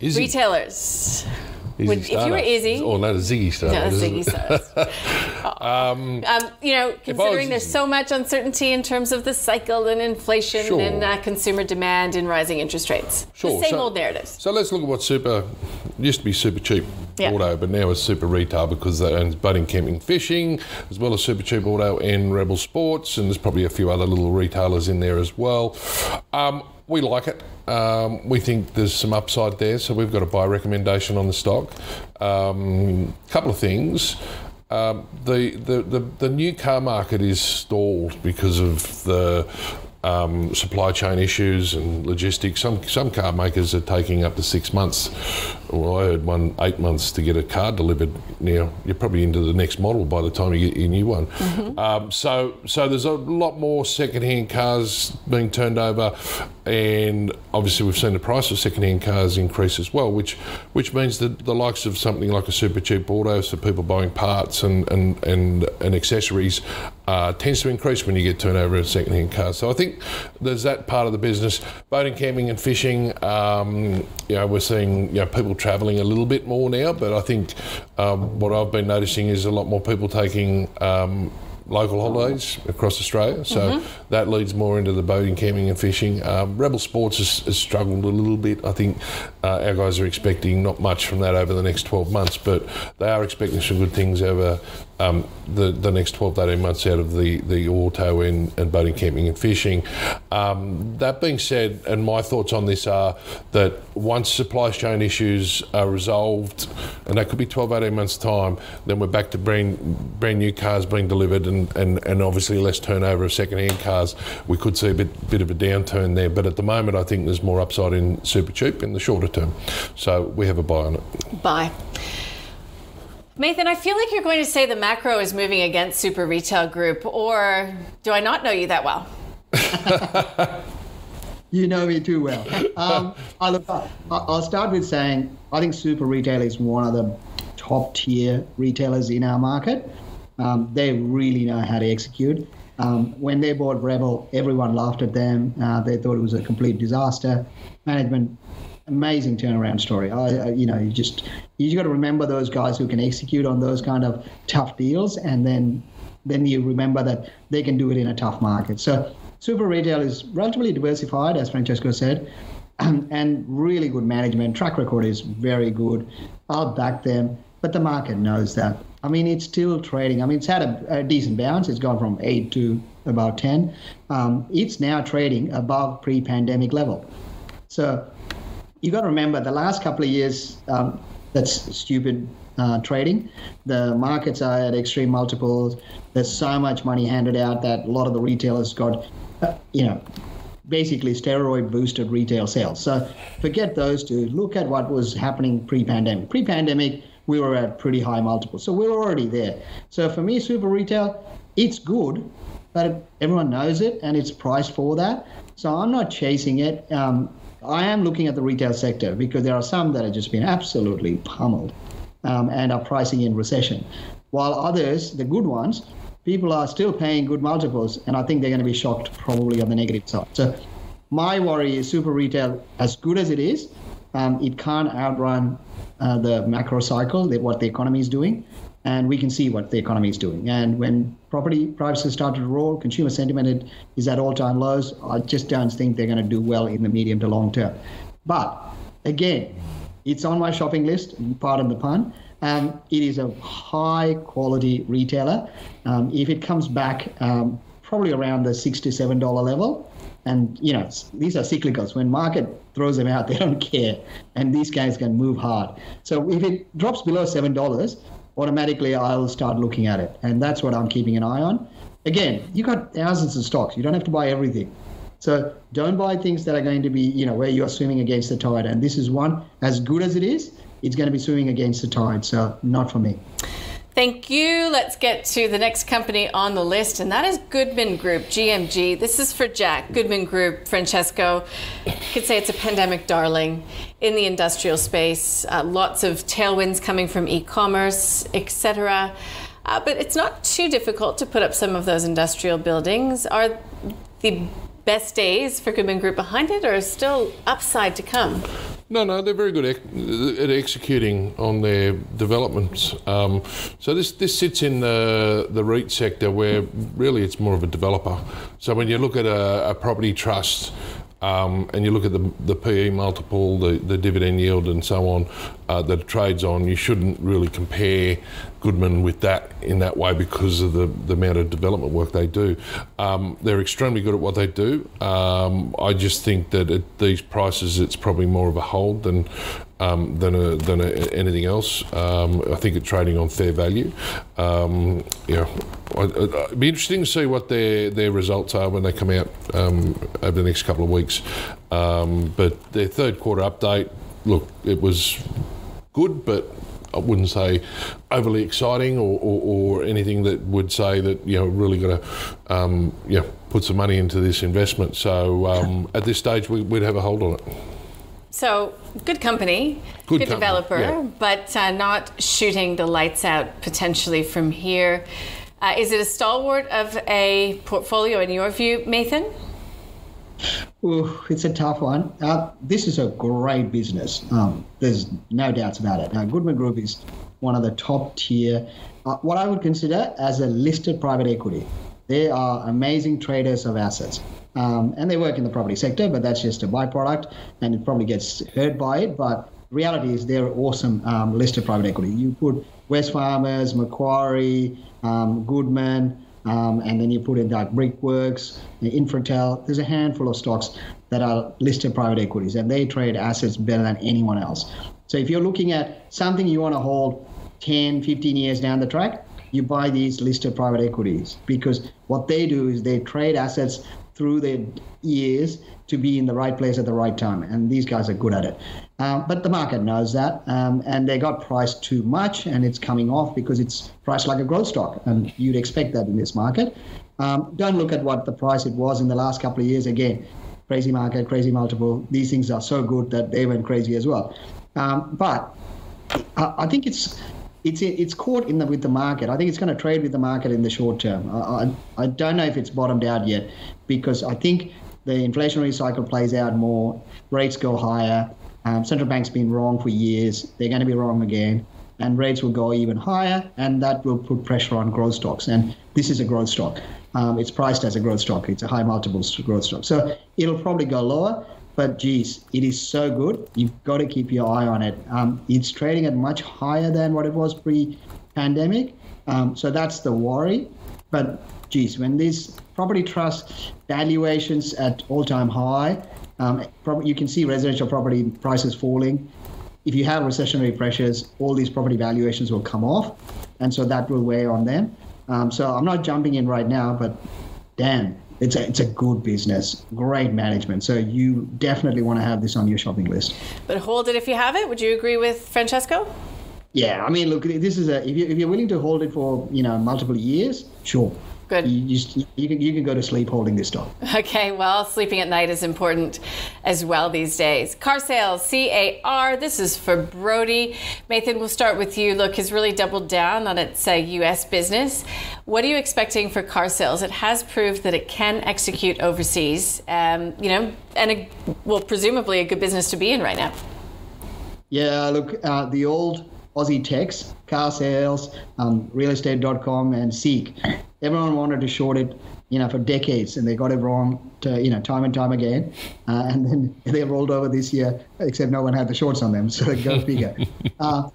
Izzy. Retailers. Would, if you were Izzy, or not a Ziggy Star, no, Ziggy Stars. um, um, you know, considering there's so much uncertainty in terms of the cycle and inflation Sure. and uh, consumer demand and rising interest rates. Sure. The same so, old narratives. So let's look at what super used to be super cheap Yeah. Auto, but now it's Super Retail because they own Boating Camping Fishing, as well as Super Cheap Auto and Rebel Sports, and there's probably a few other little retailers in there as well. Um, we like it. Um, we think there's some upside there, so we've got a buy recommendation on the stock. A um, couple of things. Um, the, the, the, the new car market is stalled because of the um, supply chain issues and logistics. Some some car makers are taking up to six months. Well, I heard one eight months to get a car delivered. Now you're probably into the next model by the time you get your new one. Um, so so there's a lot more second-hand cars being turned over, and obviously we've seen the price of second-hand cars increase as well, which which means that the likes of something like a super cheap auto, so people buying parts and and and, and accessories, uh, tends to increase when you get turnover in second-hand cars. So I think there's that part of the business. Boating, camping, and fishing. Um, you know, we're seeing you know people travelling a little bit more now, but I think um, what I've been noticing is a lot more people taking. Um, local holidays across Australia, so that leads more into the boating, camping, and fishing. Um, Rebel Sports has, has struggled a little bit. I think uh, our guys are expecting not much from that over the next 12 months, but they are expecting some good things over um, the, the next 12 to 18 months out of the, the auto and, and boating, camping, and fishing. Um, that being said, and my thoughts on this are that once supply chain issues are resolved, and that could be 12, 18 months' time, then we're back to brand, brand new cars being delivered and, and, and obviously less turnover of second-hand cars. We could see a bit, bit of a downturn there, but at the moment I think there's more upside in super cheap in the shorter term. So we have a buy on it. Bye. Mathan, I feel like you're going to say the macro is moving against Super Retail Group, or do I not know you that well? You know me too well. Um, I'll start with saying I think Super Retail is one of the top tier retailers in our market. Um, they really know how to execute. Um, when they bought Rebel, everyone laughed at them. Uh, they thought it was a complete disaster. Management, amazing turnaround story. I, I, you know, you just you got to remember those guys who can execute on those kind of tough deals, and then then you remember that they can do it in a tough market. So super retail is relatively diversified, as Francesco said, and really good management. Track record is very good. I'll back them, but the market knows that. I mean, it's still trading. I mean, it's had a, a decent bounce. It's gone from eight to about ten. Um, it's now trading above pre-pandemic level. So you've got to remember the last couple of years. Um, that's stupid uh, trading. The markets are at extreme multiples. There's so much money handed out that a lot of the retailers got, uh, you know, basically steroid boosted retail sales. So forget those two. Look at what was happening pre pandemic. Pre pandemic, we were at pretty high multiples. So we're already there. So for me, super retail, it's good, but everyone knows it and it's priced for that. So I'm not chasing it. Um, I am looking at the retail sector because there are some that have just been absolutely pummeled um, and are pricing in recession. While others, the good ones, people are still paying good multiples, and I think they're going to be shocked probably on the negative side. So my worry is super retail, as good as it is, um, it can't outrun uh, the macro cycle, what the economy is doing. And we can see what the economy is doing. And when property prices started to roll, consumer sentiment is at all time lows. I just don't think they're going to do well in the medium to long term. But again, it's on my shopping list, pardon the pun. Um, it is a high quality retailer. Um, if it comes back um, probably around the six to seven dollar level, and you know these are cyclicals. When market throws them out, they don't care, and these guys can move hard. So if it drops below seven dollars, automatically I'll start looking at it, and that's what I'm keeping an eye on. Again, you got thousands of stocks. You don't have to buy everything. So don't buy things that are going to be, you know, where you're swimming against the tide. And this is one, as good as it is, it's going to be swimming against the tide. So not for me. Thank you. Let's get to the next company on the list, and that is Goodman Group, GMG. This is for Jack. Goodman Group, Francesco. You could say it's a pandemic darling in the industrial space. Uh, lots of tailwinds coming from e commerce, etc. Uh, but it's not too difficult to put up some of those industrial buildings. Are the best days for Goodman Group behind it, or is still upside to come? No, no, they're very good at executing on their developments. Um, so this this sits in the the REIT sector where really it's more of a developer. So when you look at a, a property trust. um, and you look at the, the PE multiple, the, the dividend yield, and so on uh, that it trades on, you shouldn't really compare Goodman with that in that way because of the, the amount of development work they do. Um, they're extremely good at what they do. Um, I just think that at these prices, it's probably more of a hold than um, than a, than a, anything else. Um, I think it's trading on fair value. Um, yeah, it'd be interesting to see what their their results are when they come out um, over the next couple of weeks. But their third quarter update, look, it was good, but I wouldn't say overly exciting or, or, or, anything that would say that you know really got to um, yeah put some money into this investment. So um, at this stage, we, would have a hold on it. So good company, good, good company, developer, yeah. but uh, not shooting the lights out potentially from here. Uh, is it a stalwart of a portfolio in your view, Mathan? Ooh, it's a tough one. Uh, this is a great business. Um, there's no doubts about it. Now, Goodman Group is one of the top tier, uh, what I would consider as a listed private equity. They are amazing traders of assets. Um, and they work in the property sector, but that's just a byproduct, and it probably gets hurt by it. But reality is they're awesome um, listed private equity. You put Wesfarmers, Macquarie, um, Goodman, um, and then you put in like Brickworks, Infratil. There's a handful of stocks that are listed private equities, and they trade assets better than anyone else. So if you're looking at something you want to hold 10, 15 years down the track, you buy these listed private equities because what they do is they trade assets through their years to be in the right place at the right time. And these guys are good at it. Um, but the market knows that. Um, and they got priced too much and it's coming off because it's priced like a growth stock. And you'd expect that in this market. Um, don't look at what the price it was in the last couple of years. Again, crazy market, crazy multiple. These things are so good that they went crazy as well. Um, but I, I think it's it's it's caught in the with the market. I think it's going to trade with the market in the short term. I, I, I don't know if it's bottomed out yet because I think the inflationary cycle plays out more. Rates go higher. Um, central bank's been wrong for years. They're going to be wrong again, and rates will go even higher, and that will put pressure on growth stocks. And this is a growth stock. Um, it's priced as a growth stock. It's a high multiples growth stock. So it'll probably go lower. But geez, it is so good. You've got to keep your eye on it. Um, it's trading at much higher than what it was pre-pandemic. Um, so that's the worry. But geez, when these property trust valuations at all-time high, um, you can see residential property prices falling. If you have recessionary pressures, all these property valuations will come off, and so that will weigh on them. Um, so I'm not jumping in right now, but damn, it's a, it's a good business, great management. So you definitely want to have this on your shopping list. But hold it if you have it. Would you agree with Francesco? Yeah, I mean, look, this is a if you if you're willing to hold it for you know multiple years, sure. Good. You, you, you, can, you can go to sleep holding this dog. Okay, well, sleeping at night is important as well these days. Car sales, CAR, this is for Brody. Mathan, we'll start with you. Look, has really doubled down on its uh, U.S. business. What are you expecting for car sales? It has proved that it can execute overseas, um, you know, and a, well, presumably a good business to be in right now. Yeah, look, uh, the old Aussie techs, car sales, um, realestate.com, and Seek. Everyone wanted to short it, you know, for decades, and they got it wrong, to, you know, time and time again. Uh, and then they rolled over this year, except no one had the shorts on them, so go figure. uh,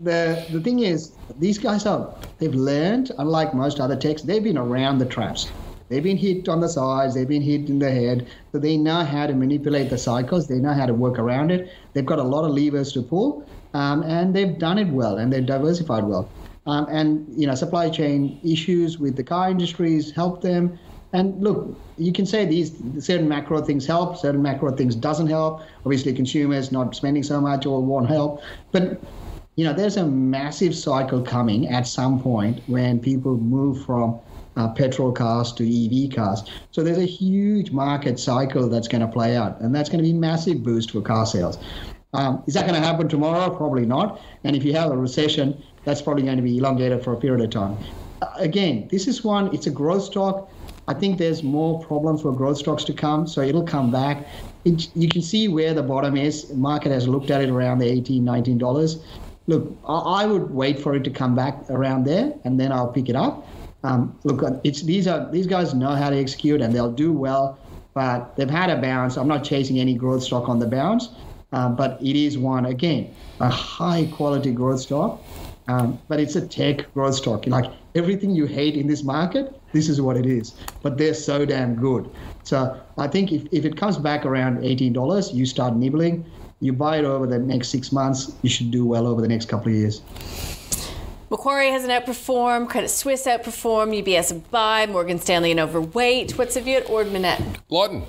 the the thing is, these guys are they've learned, unlike most other techs, they've been around the traps. They've been hit on the sides, they've been hit in the head, so they know how to manipulate the cycles, they know how to work around it. They've got a lot of levers to pull, um, and they've done it well and they've diversified well. Um, and you know, supply chain issues with the car industries help them. And look, you can say these certain macro things help, certain macro things doesn't help. Obviously, consumers not spending so much or won't help. But you know, there's a massive cycle coming at some point when people move from uh, petrol cars to EV cars. So there's a huge market cycle that's going to play out, and that's going to be massive boost for car sales. Um, is that going to happen tomorrow? Probably not. And if you have a recession, that's probably going to be elongated for a period of time. Uh, again, this is one, it's a growth stock. I think there's more problems for growth stocks to come, so it'll come back. It, you can see where the bottom is. The market has looked at it around the $18, $19. Look, I, I would wait for it to come back around there, and then I'll pick it up. Um, look, it's these are these guys know how to execute, and they'll do well but they've had a bounce. I'm not chasing any growth stock on the bounce, um, but it is one again a high quality growth stock. Um, but it's a tech growth stock. Like everything you hate in this market, this is what it is. But they're so damn good. So I think if, if it comes back around $18, you start nibbling. You buy it over the next six months, you should do well over the next couple of years. Macquarie hasn't outperformed, Credit Suisse outperformed, UBS a buy, Morgan Stanley an overweight. What's the view at Ord Minnett? Lighten.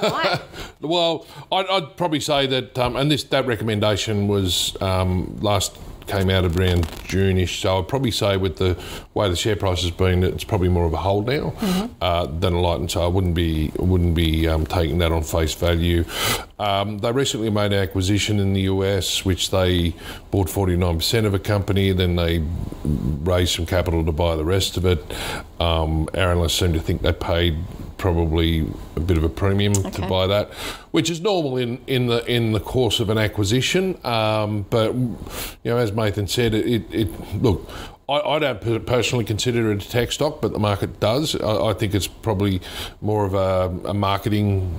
Why? well, I'd, I'd, probably say that, um, and this that recommendation was um, last came out around June-ish. So I'd probably say with the way the share price has been, it's probably more of a hold now mm-hmm. uh, than a light. And so I wouldn't be wouldn't be um, taking that on face value. Um, they recently made an acquisition in the US, which they bought 49% of a company. Then they raised some capital to buy the rest of it. Um, our analysts seem to think they paid probably a bit of a premium okay. to buy that, which is normal in, in the in the course of an acquisition. Um, but you know, as Mathan said, it, it look. I, I, don't personally consider it a tech stock, but the market does. I, I think it's probably more of a, a marketing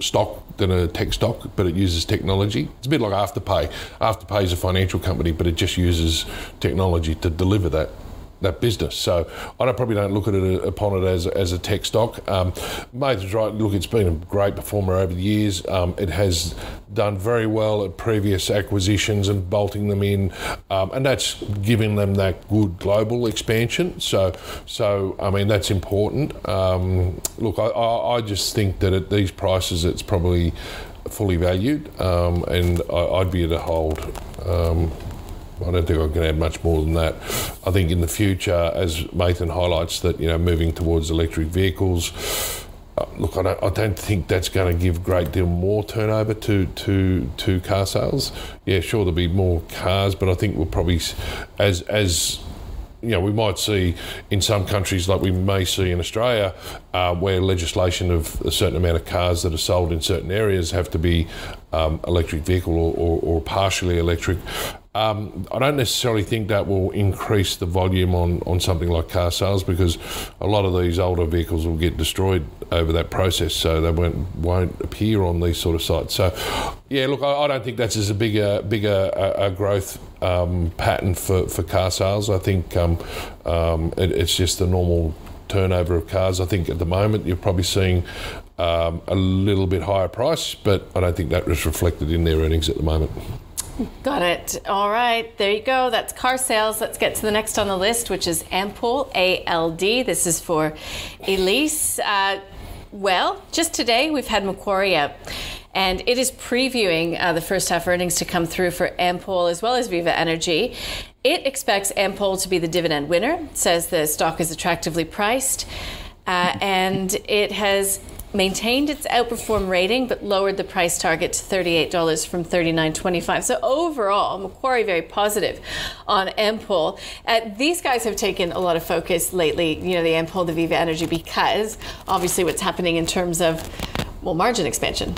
stock than a tech stock, but it uses technology. It's a bit like Afterpay. Afterpay is a financial company, but it just uses technology to deliver that that business. So I probably don't look at it upon it as, as a tech stock. Um, Mathan's right. Look, it's been a great performer over the years. Um, it has done very well at previous acquisitions and bolting them in, um, and that's giving them that good global expansion. So, so I mean that's important. Um, look, I, I, I, just think that at these prices, it's probably fully valued, um, and I, would be at a hold. I don't think I can add much more than that. I think in the future, as Mathan highlights, that you know moving towards electric vehicles. Uh, look, I don't, I don't, think that's going to give a great deal more turnover to, to to car sales. Yeah, sure, there'll be more cars, but I think we'll probably, as as you know, we might see in some countries, like we may see in Australia, uh, where legislation of a certain amount of cars that are sold in certain areas have to be um, electric vehicle or, or, or, partially electric. Um, I don't necessarily think that will increase the volume on, on something like car sales because a lot of these older vehicles will get destroyed over that process, so they won't won't appear on these sort of sites. So, yeah, look, I, I don't think that's as a bigger bigger uh, growth um, pattern for, for car sales. I think um, um, it, it's just the normal turnover of cars. I think at the moment you're probably seeing um, a little bit higher price, but I don't think that is reflected in their earnings at the moment. Got it. All right. There you go. That's car sales. Let's get to the next on the list, which is Ampol, ALD. This is for Elise. Uh, well, just today we've had Macquarie. And it is previewing uh, the first half earnings to come through for Ampol as well as Viva Energy. It expects Ampol to be the dividend winner, says the stock is attractively priced. Uh, and it has maintained its outperform rating but lowered the price target to $38 from $39.25. So overall, Macquarie very positive on Ampol. Uh, these guys have taken a lot of focus lately, you know, the Ampol, the Viva Energy, because obviously what's happening in terms of, well, margin expansion.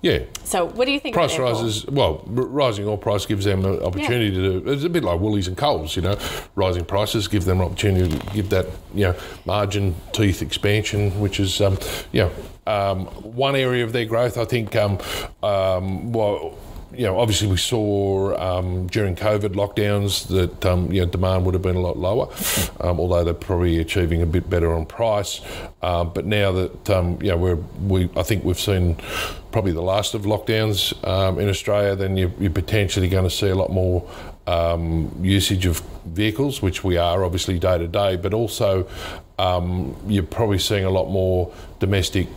Yeah. So, what do you think? Price rises. Well, rising oil price gives them an opportunity yeah. to. It's a bit like Woolies and Coles. You know, rising prices give them an opportunity to give that you know margin teeth expansion, which is um, you know um, one area of their growth. I think. Um, um well you know, obviously we saw um, during COVID lockdowns that um, you know demand would have been a lot lower, um, although they're probably achieving a bit better on price. Uh, but now that um, you know we're we I think we've seen probably the last of lockdowns um, in Australia, then you're, you're, potentially going to see a lot more um, usage of vehicles, which we are obviously day to day, but also you're probably seeing a lot more domestic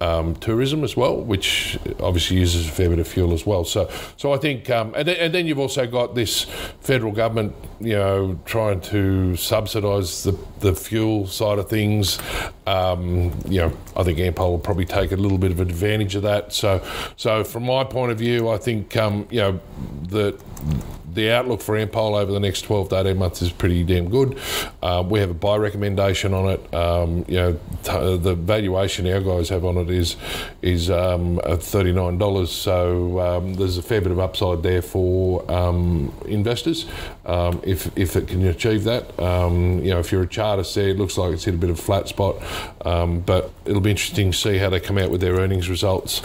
um, tourism as well, which obviously uses a fair bit of fuel as well. So, so I think, um, and, then, and, then, you've also got this federal government, you know, trying to subsidise the, the fuel side of things. Um, you know, I think Ampol will probably take a little bit of advantage of that. So, so from my point of view, I think, um, you know, that the outlook for Ampol over the next 12 to 18 months is pretty damn good. Uh, we have a buy recommendation on it. Um, you know, t- the valuation our guys have on it is is um, $39. So um, there's a fair bit of upside there for um, investors if, if it can achieve that. You know, if you're a charter there, it looks like it's hit a bit of a flat spot. but it'll be interesting to see how they come out with their earnings results.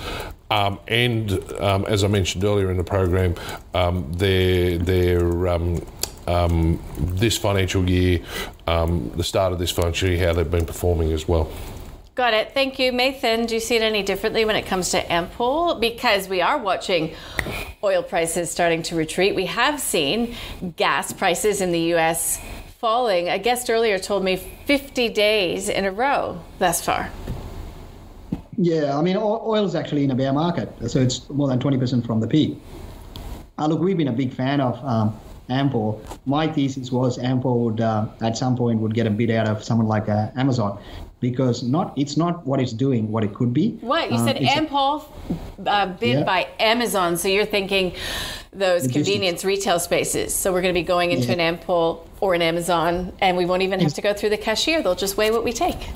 Um, and um, as I mentioned earlier in the program, um, their their um, um, this financial year, um, the start of this financial year, how they've been performing as well. Got it. Thank you, Mathan. Do you see it any differently when it comes to Ampol? Because we are watching oil prices starting to retreat. We have seen gas prices in the U.S. falling. A guest earlier told me 50 days in a row thus far. Yeah, I mean, oil is actually in a bear market, so it's more than 20% from the peak. Uh, look, we've been a big fan of um, Ampol. My thesis was Ampol would, uh, at some point, would get a bid out of someone like uh, Amazon, because not it's not what it's doing, what it could be. What you um, said, Ampol uh, bid yeah. by Amazon, so you're thinking those Logistics. convenience retail spaces. So we're going to be going into yeah. an Ampol or an Amazon, and we won't even have to go through the cashier. They'll just weigh what we take.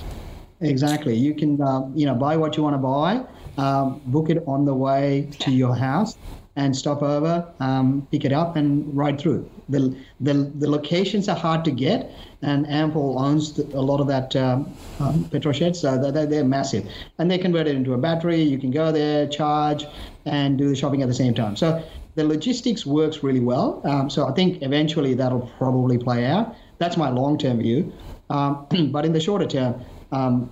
Exactly. You can, uh, you know, buy what you want to buy, um, book it on the way to your house, and stop over, um, pick it up, and ride through. The, the, the locations are hard to get, and Ampol owns the, a lot of that um, um, petrol sheds, so they're, they're massive. And they convert it into a battery. You can go there, charge, and do the shopping at the same time. So the logistics works really well. Um, so I think eventually that'll probably play out. That's my long term view. Um, but in the shorter term, um,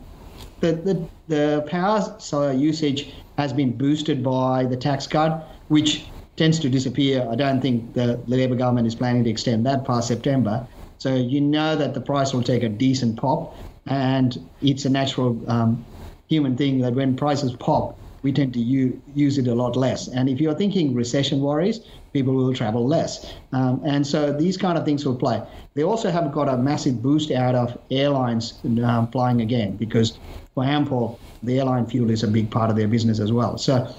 the, the, the power solar usage has been boosted by the tax cut, which tends to disappear. I don't think the, Labor government is planning to extend that past September. So you know that the price will take a decent pop, and it's a natural um, human thing that when prices pop, we tend to u- use it a lot less. And if you're thinking recession worries, people will travel less. Um, and so these kind of things will play. They also have got a massive boost out of airlines um, flying again because for Ampol, the airline fuel is a big part of their business as well. So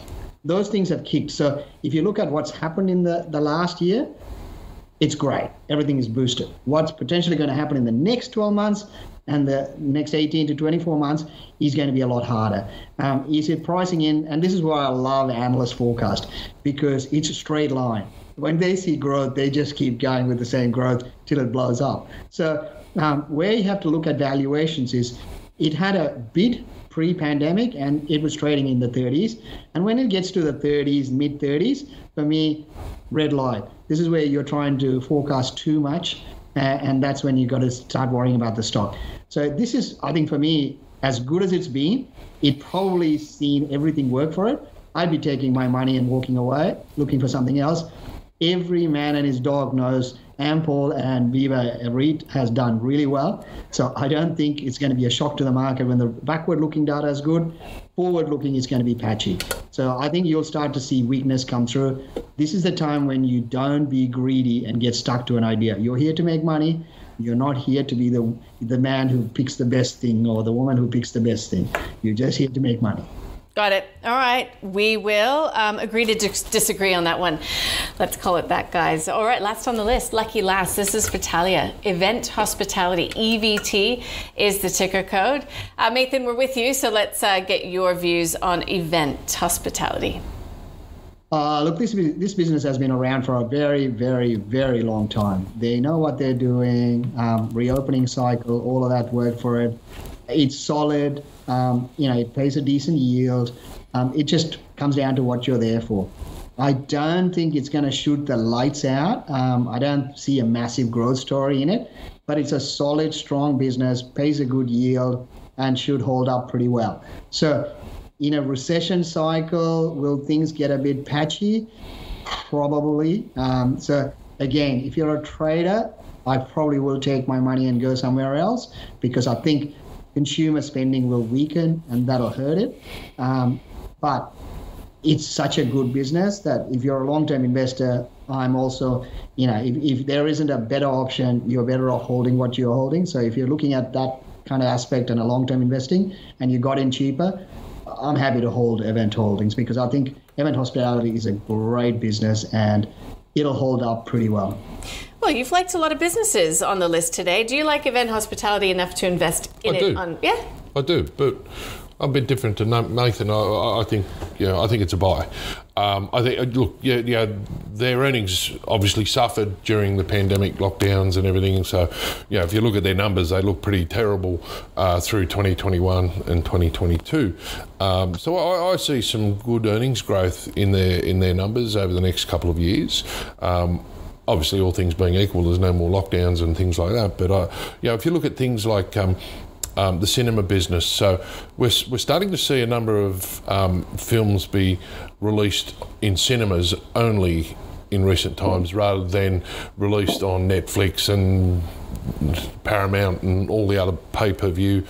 those things have kicked. So if you look at what's happened in the, the last year, it's great. Everything is boosted. What's potentially going to happen in the next 12 months and the next 18 to 24 months is going to be a lot harder. Um, is it pricing in? And this is why I love analyst forecast because it's a straight line. When they see growth, they just keep going with the same growth till it blows up. So um, where you have to look at valuations is it had a bid pre-pandemic and it was trading in the 30s. And when it gets to the 30s, mid 30s, for me, red light. This is where you're trying to forecast too much Uh, and that's when you got to start worrying about the stock. So this is, I think, for me, as good as it's been, it probably seen everything work for it. I'd be taking my money and walking away, looking for something else. Every man and his dog knows Ampol and Viva REIT has done really well. So I don't think it's going to be a shock to the market when the backward looking data is good. Forward looking is going to be patchy. So I think you'll start to see weakness come through. This is the time when you don't be greedy and get stuck to an idea. You're here to make money. You're not here to be the the man who picks the best thing or the woman who picks the best thing. You're just here to make money. Got it. All right. We will um, agree to dis- disagree on that one. Let's call it that, guys. All right. Last on the list, lucky last. This is for Talia. Event Hospitality. EVT is the ticker code. Uh, Mathan, we're with you. So let's uh, get your views on Event Hospitality. Uh, look, this this business has been around for a very, very, very long time. They know what they're doing. Um, reopening cycle, all of that work for it. It's solid. Um, you know, it pays a decent yield. Um, it just comes down to what you're there for. I don't think it's going to shoot the lights out. Um, I don't see a massive growth story in it, but it's a solid, strong business, pays a good yield, and should hold up pretty well. So, in a recession cycle, will things get a bit patchy? Probably. Um, so, again, if you're a trader, I probably will take my money and go somewhere else because I think consumer spending will weaken and that'll hurt it. Um, but it's such a good business that if you're a long-term investor, I'm also, you know, if, if there isn't a better option, you're better off holding what you're holding. So if you're looking at that kind of aspect and a long-term investing and you got in cheaper, I'm happy to hold Event Holdings because I think Event Hospitality is a great business and it'll hold up pretty well. Well, you've liked a lot of businesses on the list today. Do you like event hospitality enough to invest in I it? do. On yeah. I do, but I'm a bit different to Mathan. I, I think, you know, I think it's a buy. Um, I think, look, yeah, yeah, their earnings obviously suffered during the pandemic lockdowns and everything. So, you know, if you look at their numbers, they look pretty terrible uh, through 2021 and 2022. Um, so I, I, see some good earnings growth in their in their numbers over the next couple of years. Um, obviously, all things being equal, there's no more lockdowns and things like that. But uh, you know, if you look at things like um, um, the cinema business. So we're, we're starting to see a number of um, films be released in cinemas only in recent times rather than released on Netflix and Paramount and all the other pay per view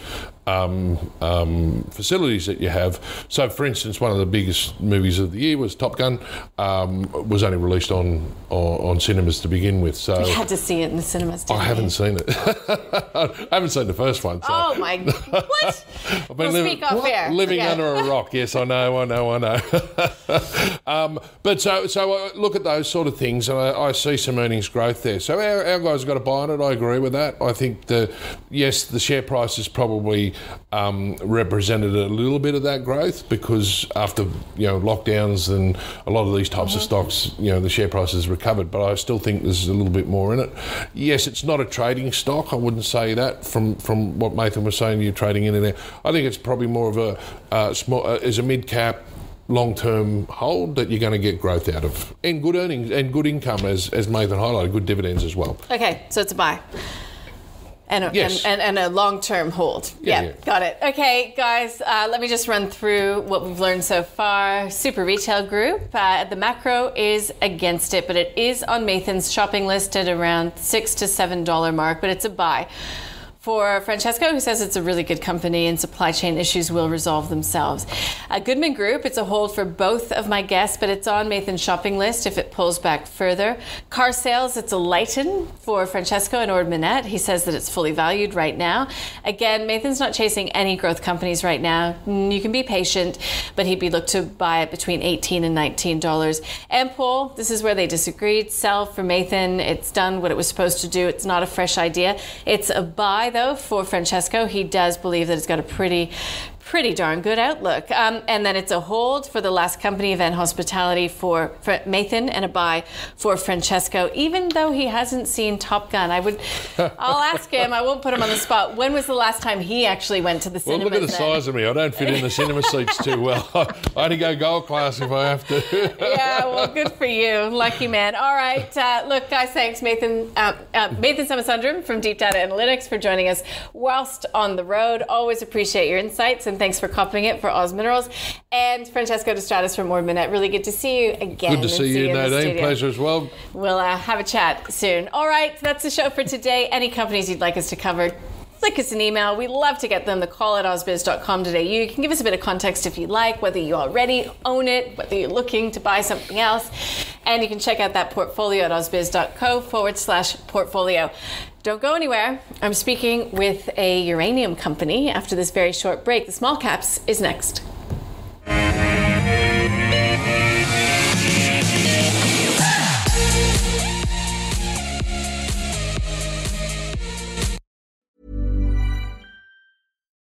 um, um, facilities that you have. So, for instance, one of the biggest movies of the year was Top Gun. Um, was only released on, on, on cinemas to begin with. So you had to see it in the cinemas. I haven't seen it. I haven't seen the first one. So. Oh my! What? I've been we'll living, air. living Okay. under a rock. Yes, I know, I know, I know. um, but so, so I look at those sort of things, and I, I see some earnings growth there. So our, our guys got to buy in it. I agree with that. I think the yes, the share price is probably um, represented a little bit of that growth because after you know lockdowns and a lot of these types of stocks, you know, the share price has recovered. But I still think there's a little bit more in it. Yes, it's not a trading stock. I wouldn't say that from from what Mathan was saying. You're trading in and there. I think it's probably more of a uh, small uh, as a mid cap. Long-term hold that you're going to get growth out of, and good earnings and good income, as as Mathan highlighted, good dividends as well. Okay, so it's a buy. And a, Yes. and, and, and a long term hold. Yeah, Yeah, yeah. got it. Okay, guys, uh, let me just run through what we've learned so far. Super Retail Group, uh, the macro is against it, but it is on Mathan's shopping list at around six to seven dollar mark, but it's a buy. For Francesco, who says it's a really good company and supply chain issues will resolve themselves. Goodman Group, it's a hold for both of my guests, but it's on Mathan's shopping list if it pulls back further. Car sales, it's a lighten for Francesco and Ord. He says that it's fully valued right now. Again, Mathan's not chasing any growth companies right now. Mm, You can be patient, but he'd be looked to buy it between 18 and 19 dollars. Ampol, this is where they disagreed. Sell for Mathan. It's done what it was supposed to do. It's not a fresh idea. It's a buy though for Francesco. He does believe that it's got a pretty pretty darn good outlook. Um, and then it's a hold for the last company event hospitality for, for Mathan and a buy for Francesco, even though he hasn't seen Top Gun. I would, I'll ask him, I won't put him on the spot. When was the last time he actually went to the Well, cinema? Well, look at the size of me. I don't fit in the cinema seats too well. I only go gold class if I have to. yeah, well, good for you. Lucky man. All right. Uh, look, guys, thanks, Mathan, uh, uh, Mathan Somasundaram from Deep Data Analytics for joining us whilst on the road. Always appreciate your insights and thanks for copying it for Oz Minerals. And Francesco De Stradis from Ord Minnett. Really good to see you again. Good to and see you, Nadine. Pleasure as well. We'll uh, have a chat soon. All right, that's the show for today. Any companies you'd like us to cover, flick us an email. We love to get them. The call at ausbiz.com.au. You can give us a bit of context if you like, whether you already own it, whether you're looking to buy something else. And you can check out that portfolio at ausbiz.co forward slash portfolio. Don't go anywhere. I'm speaking with a uranium company after this very short break. The small caps is next.